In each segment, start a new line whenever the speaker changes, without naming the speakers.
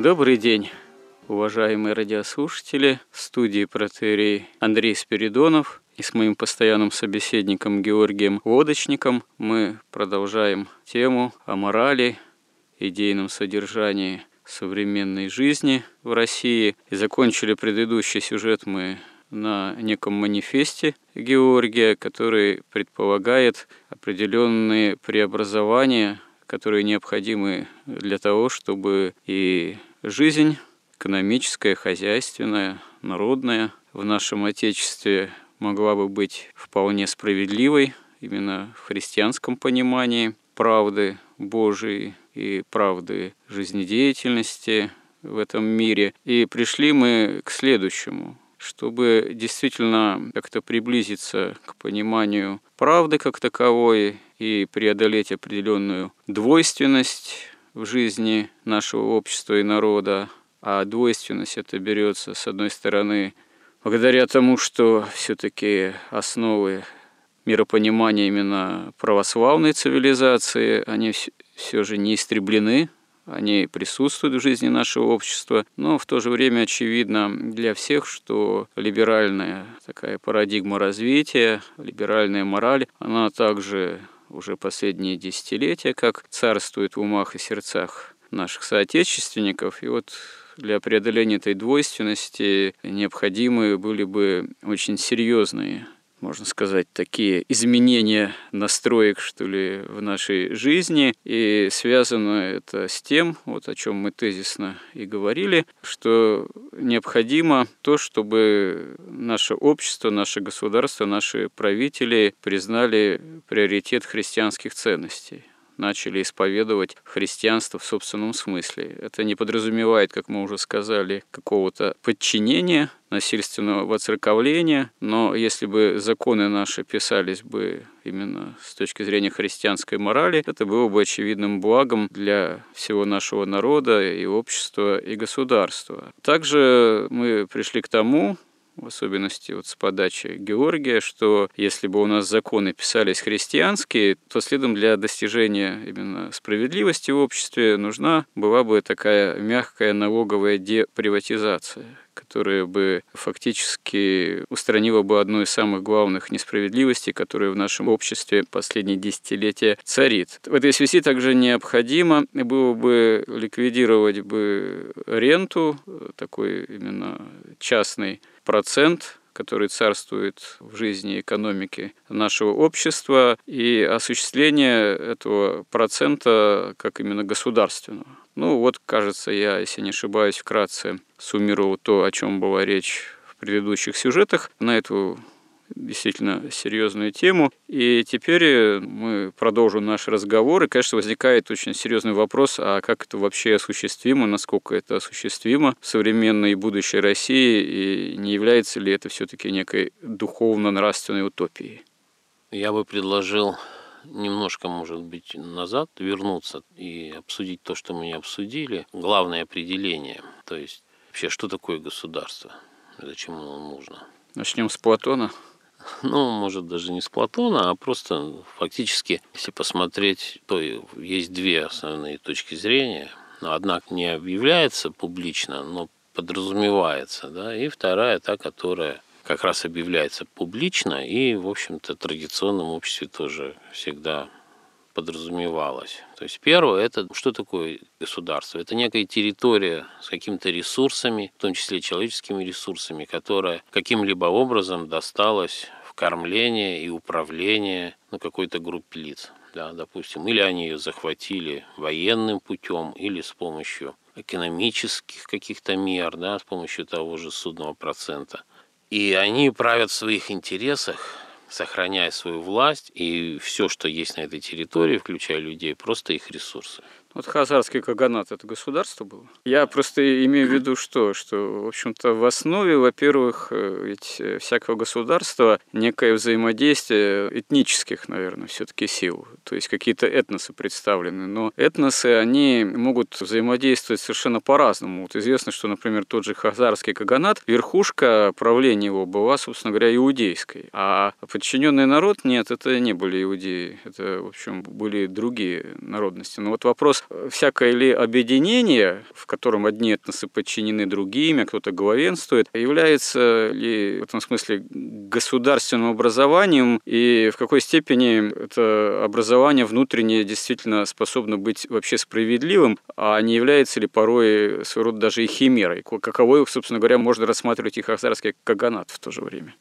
Добрый день, уважаемые радиослушатели. Студии протерей Андрей Спиридонов и с моим постоянным собеседником Георгием Лодочником мы продолжаем тему о морали, идейном содержании современной жизни в России. И закончили предыдущий сюжет мы на неком манифесте Георгия, который предполагает определенные преобразования, которые необходимы для того, чтобы и жизнь экономическая, хозяйственная, народная в нашем Отечестве могла бы быть вполне справедливой именно в христианском понимании правды Божией и правды жизнедеятельности в этом мире. И пришли мы к следующему, чтобы действительно как-то приблизиться к пониманию правды как таковой и преодолеть определенную двойственность в жизни нашего общества и народа, а двойственность это берется, с одной стороны, благодаря тому, что все-таки основы миропонимания именно православной цивилизации, они все же не истреблены, они присутствуют в жизни нашего общества, но в то же время очевидно для всех, что либеральная такая парадигма развития, либеральная мораль, она также уже последние десятилетия, как царствует в умах и сердцах наших соотечественников. И вот для преодоления этой двойственности необходимы были бы очень серьезные можно сказать, такие изменения настроек, что ли, в нашей жизни. И связано это с тем, вот о чем мы тезисно и говорили, что необходимо то, чтобы наше общество, наше государство, наши правители признали приоритет христианских ценностей начали исповедовать христианство в собственном смысле. Это не подразумевает, как мы уже сказали, какого-то подчинения, насильственного воцерковления, но если бы законы наши писались бы именно с точки зрения христианской морали, это было бы очевидным благом для всего нашего народа и общества и государства. Также мы пришли к тому, в особенности вот с подачи Георгия, что если бы у нас законы писались христианские, то следом для достижения именно справедливости в обществе нужна была бы такая мягкая налоговая деприватизация которая бы фактически устранила бы одну из самых главных несправедливостей, которая в нашем обществе последние десятилетия царит. В этой связи также необходимо было бы ликвидировать бы ренту, такой именно частный процент который царствует в жизни и экономике нашего общества, и осуществление этого процента как именно государственного. Ну вот, кажется, я, если не ошибаюсь, вкратце суммировал то, о чем была речь в предыдущих сюжетах. На эту действительно серьезную тему. И теперь э, мы продолжим наш разговор. И, конечно, возникает очень серьезный вопрос, а как это вообще осуществимо, насколько это осуществимо в современной и будущей России, и не является ли это все-таки некой духовно-нравственной утопией?
Я бы предложил немножко, может быть, назад вернуться и обсудить то, что мы не обсудили. Главное определение, то есть вообще, что такое государство, зачем оно нужно.
Начнем с Платона
ну, может, даже не с Платона, а просто фактически, если посмотреть, то есть две основные точки зрения. Но однако не объявляется публично, но подразумевается, да, и вторая та, которая как раз объявляется публично и, в общем-то, традиционном обществе тоже всегда подразумевалось. То есть первое, это что такое государство? Это некая территория с какими-то ресурсами, в том числе человеческими ресурсами, которая каким-либо образом досталась в кормление и управление ну, какой-то группе лиц. Да, допустим, или они ее захватили военным путем, или с помощью экономических каких-то мер, да, с помощью того же судного процента. И они правят в своих интересах, сохраняя свою власть и все, что есть на этой территории, включая людей, просто их ресурсы.
Вот Хазарский Каганат – это государство было? Я просто имею в виду что? Что, в общем-то, в основе, во-первых, э, ведь э, всякого государства некое взаимодействие этнических, наверное, все таки сил. То есть какие-то этносы представлены. Но этносы, они могут взаимодействовать совершенно по-разному. Вот известно, что, например, тот же Хазарский Каганат, верхушка правления его была, собственно говоря, иудейской. А подчиненный народ, нет, это не были иудеи. Это, в общем, были другие народности. Но вот вопрос всякое ли объединение, в котором одни этносы подчинены другим, а кто-то главенствует, является ли в этом смысле государственным образованием и в какой степени это образование внутреннее действительно способно быть вообще справедливым, а не является ли порой своего рода даже и химерой, каковой, собственно говоря, можно рассматривать и хазарский каганат в то же время.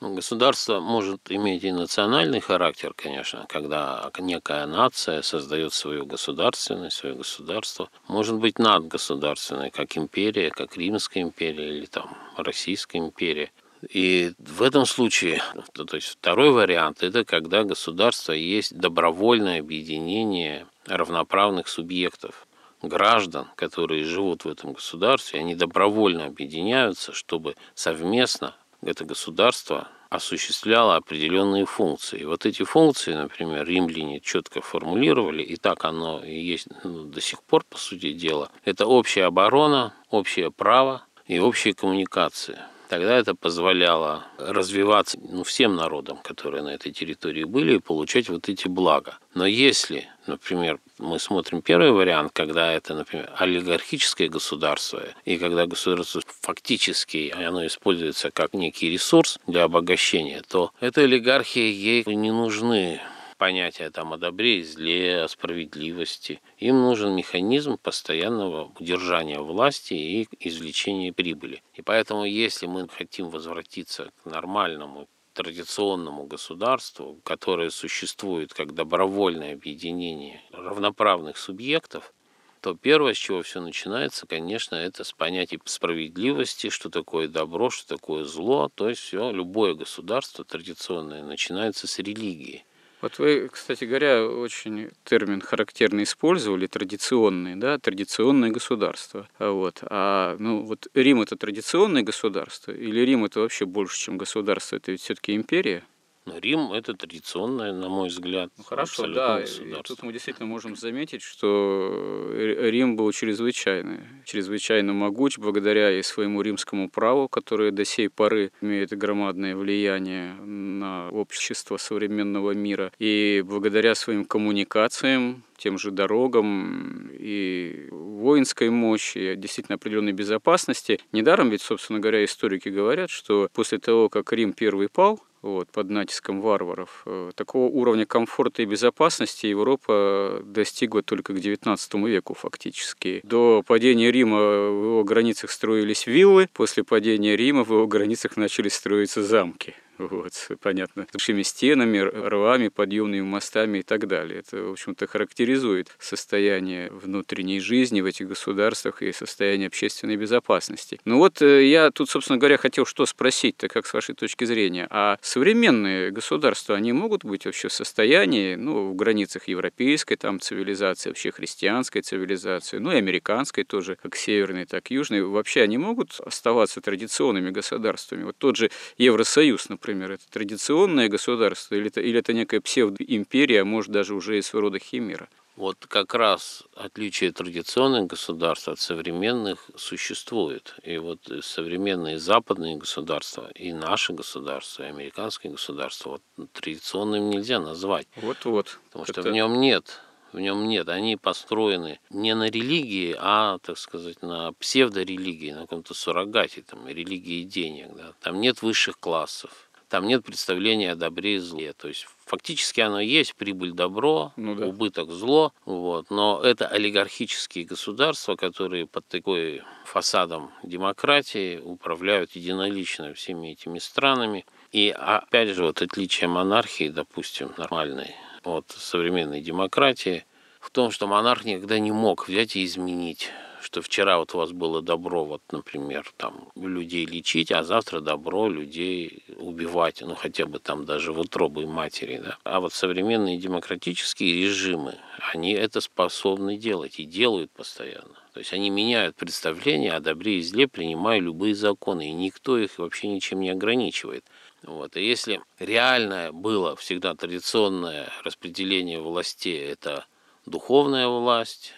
Ну, государство может иметь и национальный характер, конечно, когда некая нация создает свою государственность, свое государство. Может быть надгосударственной, как империя, как Римская империя или там Российская империя. И в этом случае, то, то есть второй вариант, это когда государство есть добровольное объединение равноправных субъектов, граждан, которые живут в этом государстве, они добровольно объединяются, чтобы совместно это государство осуществляло определенные функции. Вот эти функции, например, римляне четко формулировали, и так оно и есть ну, до сих пор, по сути дела. Это общая оборона, общее право и общие коммуникации. Тогда это позволяло развиваться ну, всем народам, которые на этой территории были, и получать вот эти блага. Но если, например, мы смотрим первый вариант, когда это, например, олигархическое государство, и когда государство фактически оно используется как некий ресурс для обогащения, то этой олигархии ей не нужны понятия там, о добре и зле, о справедливости. Им нужен механизм постоянного удержания власти и извлечения прибыли. И поэтому, если мы хотим возвратиться к нормальному традиционному государству, которое существует как добровольное объединение равноправных субъектов, то первое, с чего все начинается, конечно, это с понятия справедливости, что такое добро, что такое зло. То есть все, любое государство традиционное начинается с религии.
Вот вы, кстати говоря, очень термин характерный использовали, традиционный, да, традиционное государство. Вот. А ну, вот Рим это традиционное государство, или Рим это вообще больше, чем государство, это ведь все-таки империя?
Но Рим – это традиционное, на мой взгляд,
ну, Хорошо, да. И тут мы действительно можем заметить, что Рим был чрезвычайно, чрезвычайно могуч благодаря и своему римскому праву, которое до сей поры имеет громадное влияние на общество современного мира, и благодаря своим коммуникациям, тем же дорогам и воинской мощи, действительно определенной безопасности. Недаром ведь, собственно говоря, историки говорят, что после того, как Рим первый пал, вот, под натиском варваров. Э, такого уровня комфорта и безопасности Европа достигла только к XIX веку фактически. До падения Рима в его границах строились виллы, после падения Рима в его границах начали строиться замки. Вот, понятно. С большими стенами, рвами, подъемными мостами и так далее. Это, в общем-то, характеризует состояние внутренней жизни в этих государствах и состояние общественной безопасности. Ну вот э, я тут, собственно говоря, хотел что спросить-то, как с вашей точки зрения. А современные государства, они могут быть вообще в состоянии, ну, в границах европейской там цивилизации, вообще христианской цивилизации, ну и американской тоже, как северной, так и южной, вообще они могут оставаться традиционными государствами? Вот тот же Евросоюз, например, например, это традиционное государство или это, или это некая псевдоимперия, а может даже уже и своего рода химера?
Вот как раз отличие традиционных государств от современных существует. И вот современные западные государства, и наши государства, и американские государства, вот традиционным нельзя назвать.
Вот-вот.
Потому что Это... в нем нет В нем нет. Они построены не на религии, а, так сказать, на псевдорелигии, на каком-то суррогате, там, религии денег. Да. Там нет высших классов, там нет представления о добре и зле. То есть фактически оно есть, прибыль добро, ну, да. убыток зло. Вот. Но это олигархические государства, которые под такой фасадом демократии управляют единолично всеми этими странами. И опять же, вот отличие монархии, допустим, нормальной от современной демократии, в том, что монарх никогда не мог взять и изменить что вчера вот у вас было добро, вот, например, там, людей лечить, а завтра добро людей убивать, ну, хотя бы там даже в утробы матери, да. А вот современные демократические режимы, они это способны делать и делают постоянно. То есть они меняют представление о добре и зле, принимая любые законы, и никто их вообще ничем не ограничивает. Вот. И если реальное было всегда традиционное распределение властей, это духовная власть,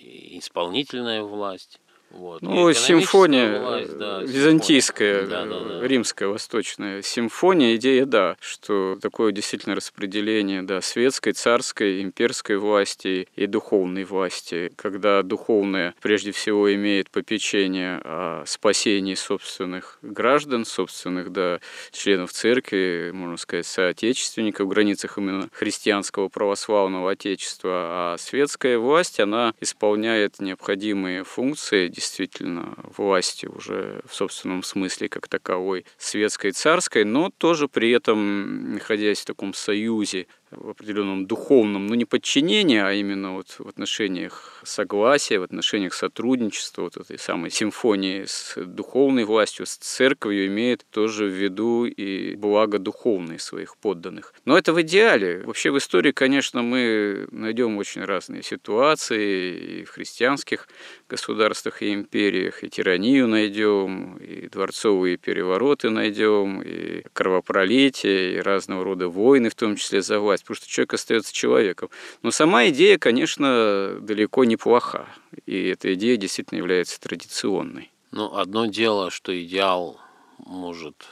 исполнительная власть, вот.
Ну, симфония власть, да, византийская, да, да, да. римская, восточная. Симфония, идея, да, что такое действительно распределение, да, светской, царской, имперской власти и духовной власти, когда духовная прежде всего имеет попечение о спасении собственных граждан, собственных, да, членов церкви, можно сказать, соотечественников в границах именно христианского православного отечества, а светская власть, она исполняет необходимые функции действительно власти уже в собственном смысле как таковой светской царской, но тоже при этом находясь в таком союзе в определенном духовном, ну не подчинении, а именно вот в отношениях согласия, в отношениях сотрудничества, вот этой самой симфонии с духовной властью, с церковью имеет тоже в виду и благо духовные своих подданных. Но это в идеале. Вообще в истории, конечно, мы найдем очень разные ситуации и в христианских государствах и империях, и тиранию найдем, и дворцовые перевороты найдем, и кровопролитие, и разного рода войны, в том числе за власть потому что человек остается человеком. Но сама идея, конечно, далеко не плоха, и эта идея действительно является традиционной.
Ну, одно дело, что идеал может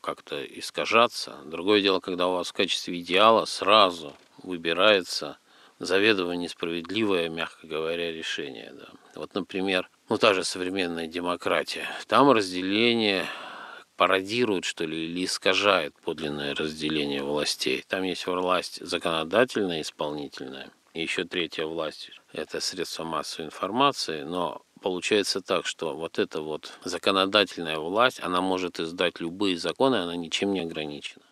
как-то искажаться. Другое дело, когда у вас в качестве идеала сразу выбирается заведомо несправедливое, мягко говоря, решение. Да. Вот, например, ну, та же современная демократия. Там разделение пародирует, что ли, или искажает подлинное разделение властей. Там есть власть законодательная, исполнительная, и еще третья власть – это средства массовой информации, но получается так, что вот эта вот законодательная власть, она может издать любые законы, она ничем не ограничена.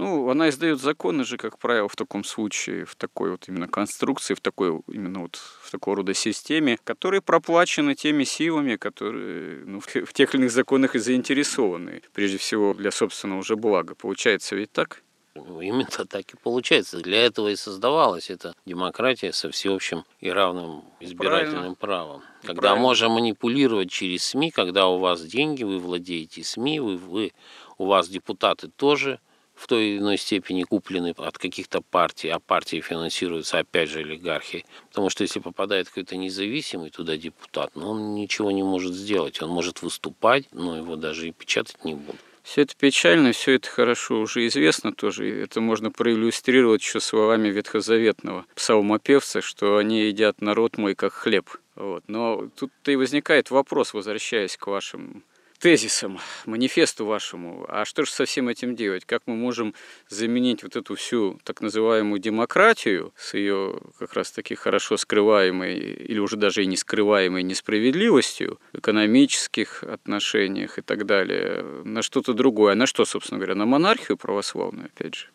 Ну, она издает законы же, как правило, в таком случае, в такой вот именно конструкции, в такой именно вот в такого рода системе, которые проплачены теми силами, которые ну, в тех или иных законах и заинтересованы, прежде всего для собственного уже блага. Получается ведь так?
Ну, именно так и получается. Для этого и создавалась эта демократия со всеобщим и равным избирательным Правильно. правом. Когда Правильно. можно манипулировать через СМИ, когда у вас деньги, вы владеете СМИ, вы, вы, у вас депутаты тоже – в той или иной степени куплены от каких-то партий, а партии финансируются опять же олигархией. Потому что если попадает какой-то независимый туда депутат, ну, он ничего не может сделать. Он может выступать, но его даже и печатать не будут.
Все это печально, все это хорошо уже известно тоже. Это можно проиллюстрировать еще словами ветхозаветного псалмопевца, что они едят народ мой как хлеб. Вот. Но тут-то и возникает вопрос, возвращаясь к вашим тезисам, манифесту вашему. А что же со всем этим делать? Как мы можем заменить вот эту всю так называемую демократию с ее как раз таки хорошо скрываемой или уже даже и не скрываемой несправедливостью в экономических отношениях и так далее на что-то другое? А на что, собственно говоря, на монархию православную, опять же?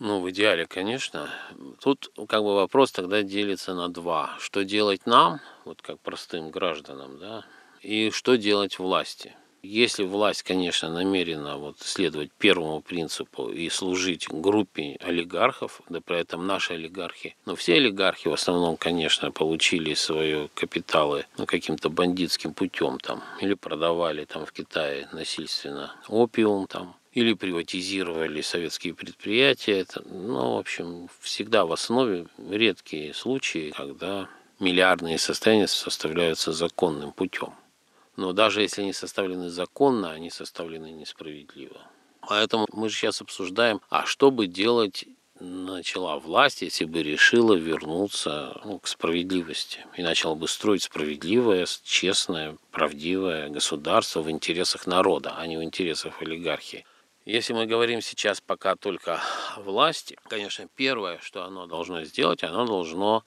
Ну, в идеале, конечно. Тут как бы вопрос тогда делится на два. Что делать нам, вот как простым гражданам, да, и что делать власти. Если власть, конечно, намерена вот следовать первому принципу и служить группе олигархов, да при этом наши олигархи, но все олигархи в основном, конечно, получили свои капиталы ну, каким-то бандитским путем там, или продавали там в Китае насильственно опиум там, или приватизировали советские предприятия. Это, ну, в общем, всегда в основе редкие случаи, когда миллиардные состояния составляются законным путем. Но даже если они составлены законно, они составлены несправедливо. Поэтому мы же сейчас обсуждаем, а что бы делать начала власть, если бы решила вернуться ну, к справедливости и начала бы строить справедливое, честное, правдивое государство в интересах народа, а не в интересах олигархии. Если мы говорим сейчас пока только о власти, конечно, первое, что оно должно сделать, оно должно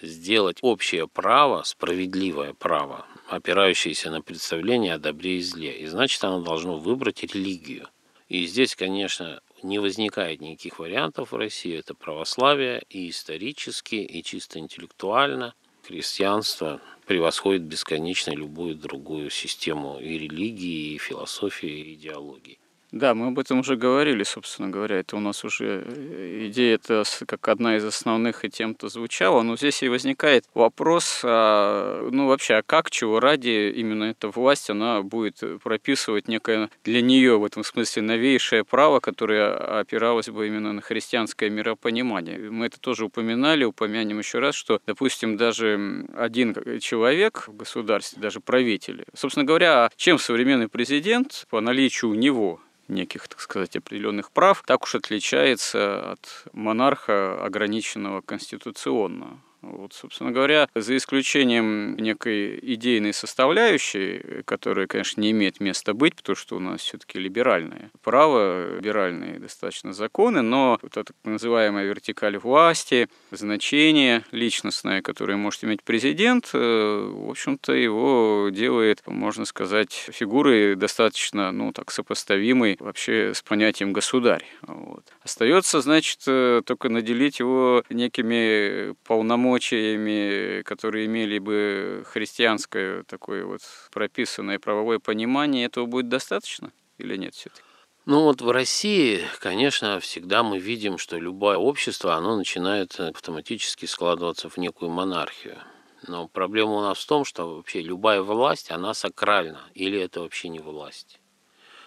сделать общее право, справедливое право, опирающееся на представление о добре и зле. И значит, оно должно выбрать религию. И здесь, конечно, не возникает никаких вариантов в России. Это православие и исторически, и чисто интеллектуально. Христианство превосходит бесконечно любую другую систему и религии, и философии, и идеологии.
Да, мы об этом уже говорили, собственно говоря. Это у нас уже э, идея это как одна из основных и тем-то звучала. Но здесь и возникает вопрос, а, ну вообще, а как, чего ради именно эта власть, она будет прописывать некое для нее в этом смысле новейшее право, которое опиралось бы именно на христианское миропонимание. Мы это тоже упоминали, упомянем еще раз, что, допустим, даже один человек в государстве, даже правитель, собственно говоря, а чем современный президент по наличию у него неких, так сказать, определенных прав, так уж отличается от монарха, ограниченного конституционно. Вот, собственно говоря, за исключением некой идейной составляющей, которая, конечно, не имеет места быть, потому что у нас все-таки либеральное право, либеральные достаточно законы, но вот эта так называемая вертикаль власти, значение личностное, которое может иметь президент, э, в общем-то, его делает, можно сказать, фигурой достаточно, ну, так, сопоставимой вообще с понятием государь. Вот. Остается, значит, э, только наделить его некими полномочиями полномочиями, которые имели бы христианское такое вот прописанное правовое понимание, этого будет достаточно или нет все-таки?
Ну вот в России, конечно, всегда мы видим, что любое общество, оно начинает автоматически складываться в некую монархию. Но проблема у нас в том, что вообще любая власть, она сакральна, или это вообще не власть.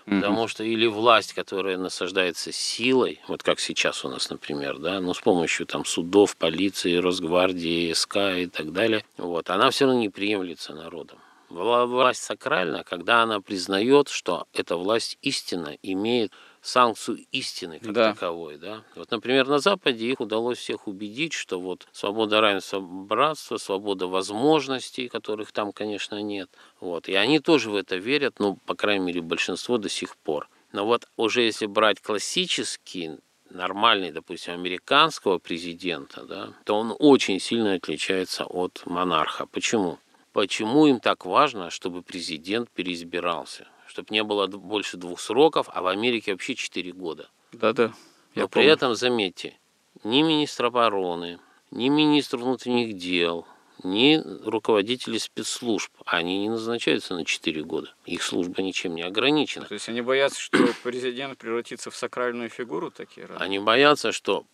Потому что или власть, которая насаждается силой, вот как сейчас у нас, например, да, ну с помощью там судов, полиции, Росгвардии, СК и так далее, вот, она все равно не приемлется народом. Власть сакральна, когда она признает, что эта власть истинно имеет санкцию истины как да. таковой. Да? Вот, например, на Западе их удалось всех убедить, что вот свобода, равенство, братство, свобода возможностей, которых там, конечно, нет. Вот. И они тоже в это верят, ну, по крайней мере, большинство до сих пор. Но вот уже если брать классический нормальный, допустим, американского президента, да, то он очень сильно отличается от монарха. Почему? Почему им так важно, чтобы президент переизбирался? Чтобы не было больше двух сроков, а в Америке вообще четыре года.
Да-да.
Но при этом, заметьте, ни министр обороны, ни министр внутренних дел, ни руководители спецслужб, они не назначаются на 4 года. Их служба ничем не ограничена.
То есть они боятся, что президент превратится в сакральную фигуру такие?
Они боятся, что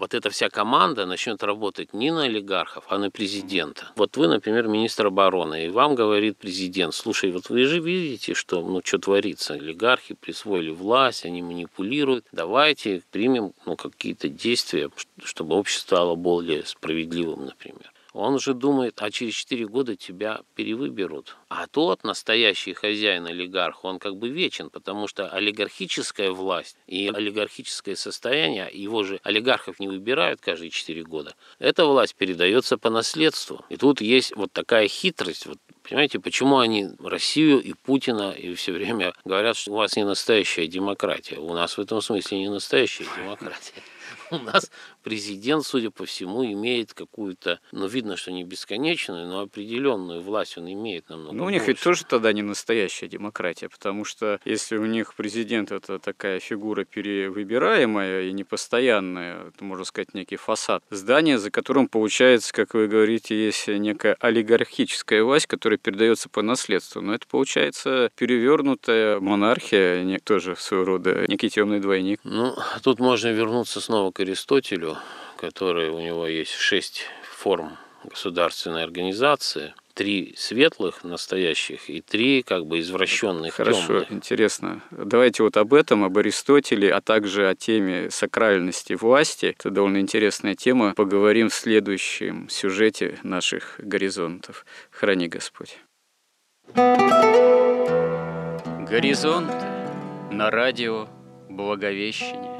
вот эта вся команда начнет работать не на олигархов, а на президента. Вот вы, например, министр обороны, и вам говорит президент, слушай, вот вы же видите, что, ну, что творится, олигархи присвоили власть, они манипулируют, давайте примем ну, какие-то действия, чтобы общество стало более справедливым, например. Он же думает, а через 4 года тебя перевыберут. А тот настоящий хозяин олигарх, он как бы вечен, потому что олигархическая власть и олигархическое состояние, его же олигархов не выбирают каждые 4 года. Эта власть передается по наследству. И тут есть вот такая хитрость. Вот, понимаете, почему они Россию и Путина и все время говорят, что у вас не настоящая демократия. У нас в этом смысле не настоящая демократия. У нас президент, судя по всему, имеет какую-то, ну, видно, что не бесконечную, но определенную власть он имеет намного
Ну, у них
больше.
ведь тоже тогда не настоящая демократия, потому что если у них президент это такая фигура перевыбираемая и непостоянная, это, можно сказать, некий фасад, здание, за которым, получается, как вы говорите, есть некая олигархическая власть, которая передается по наследству. Но это, получается, перевернутая монархия, тоже своего рода некий темный двойник.
Ну, тут можно вернуться снова к Аристотелю, который у него есть шесть форм государственной организации, три светлых настоящих и три как бы извращенных
Хорошо,
темных.
интересно. Давайте вот об этом, об Аристотеле, а также о теме сакральности власти. Это довольно интересная тема. Поговорим в следующем сюжете наших горизонтов. Храни Господь. Горизонт на радио Благовещение.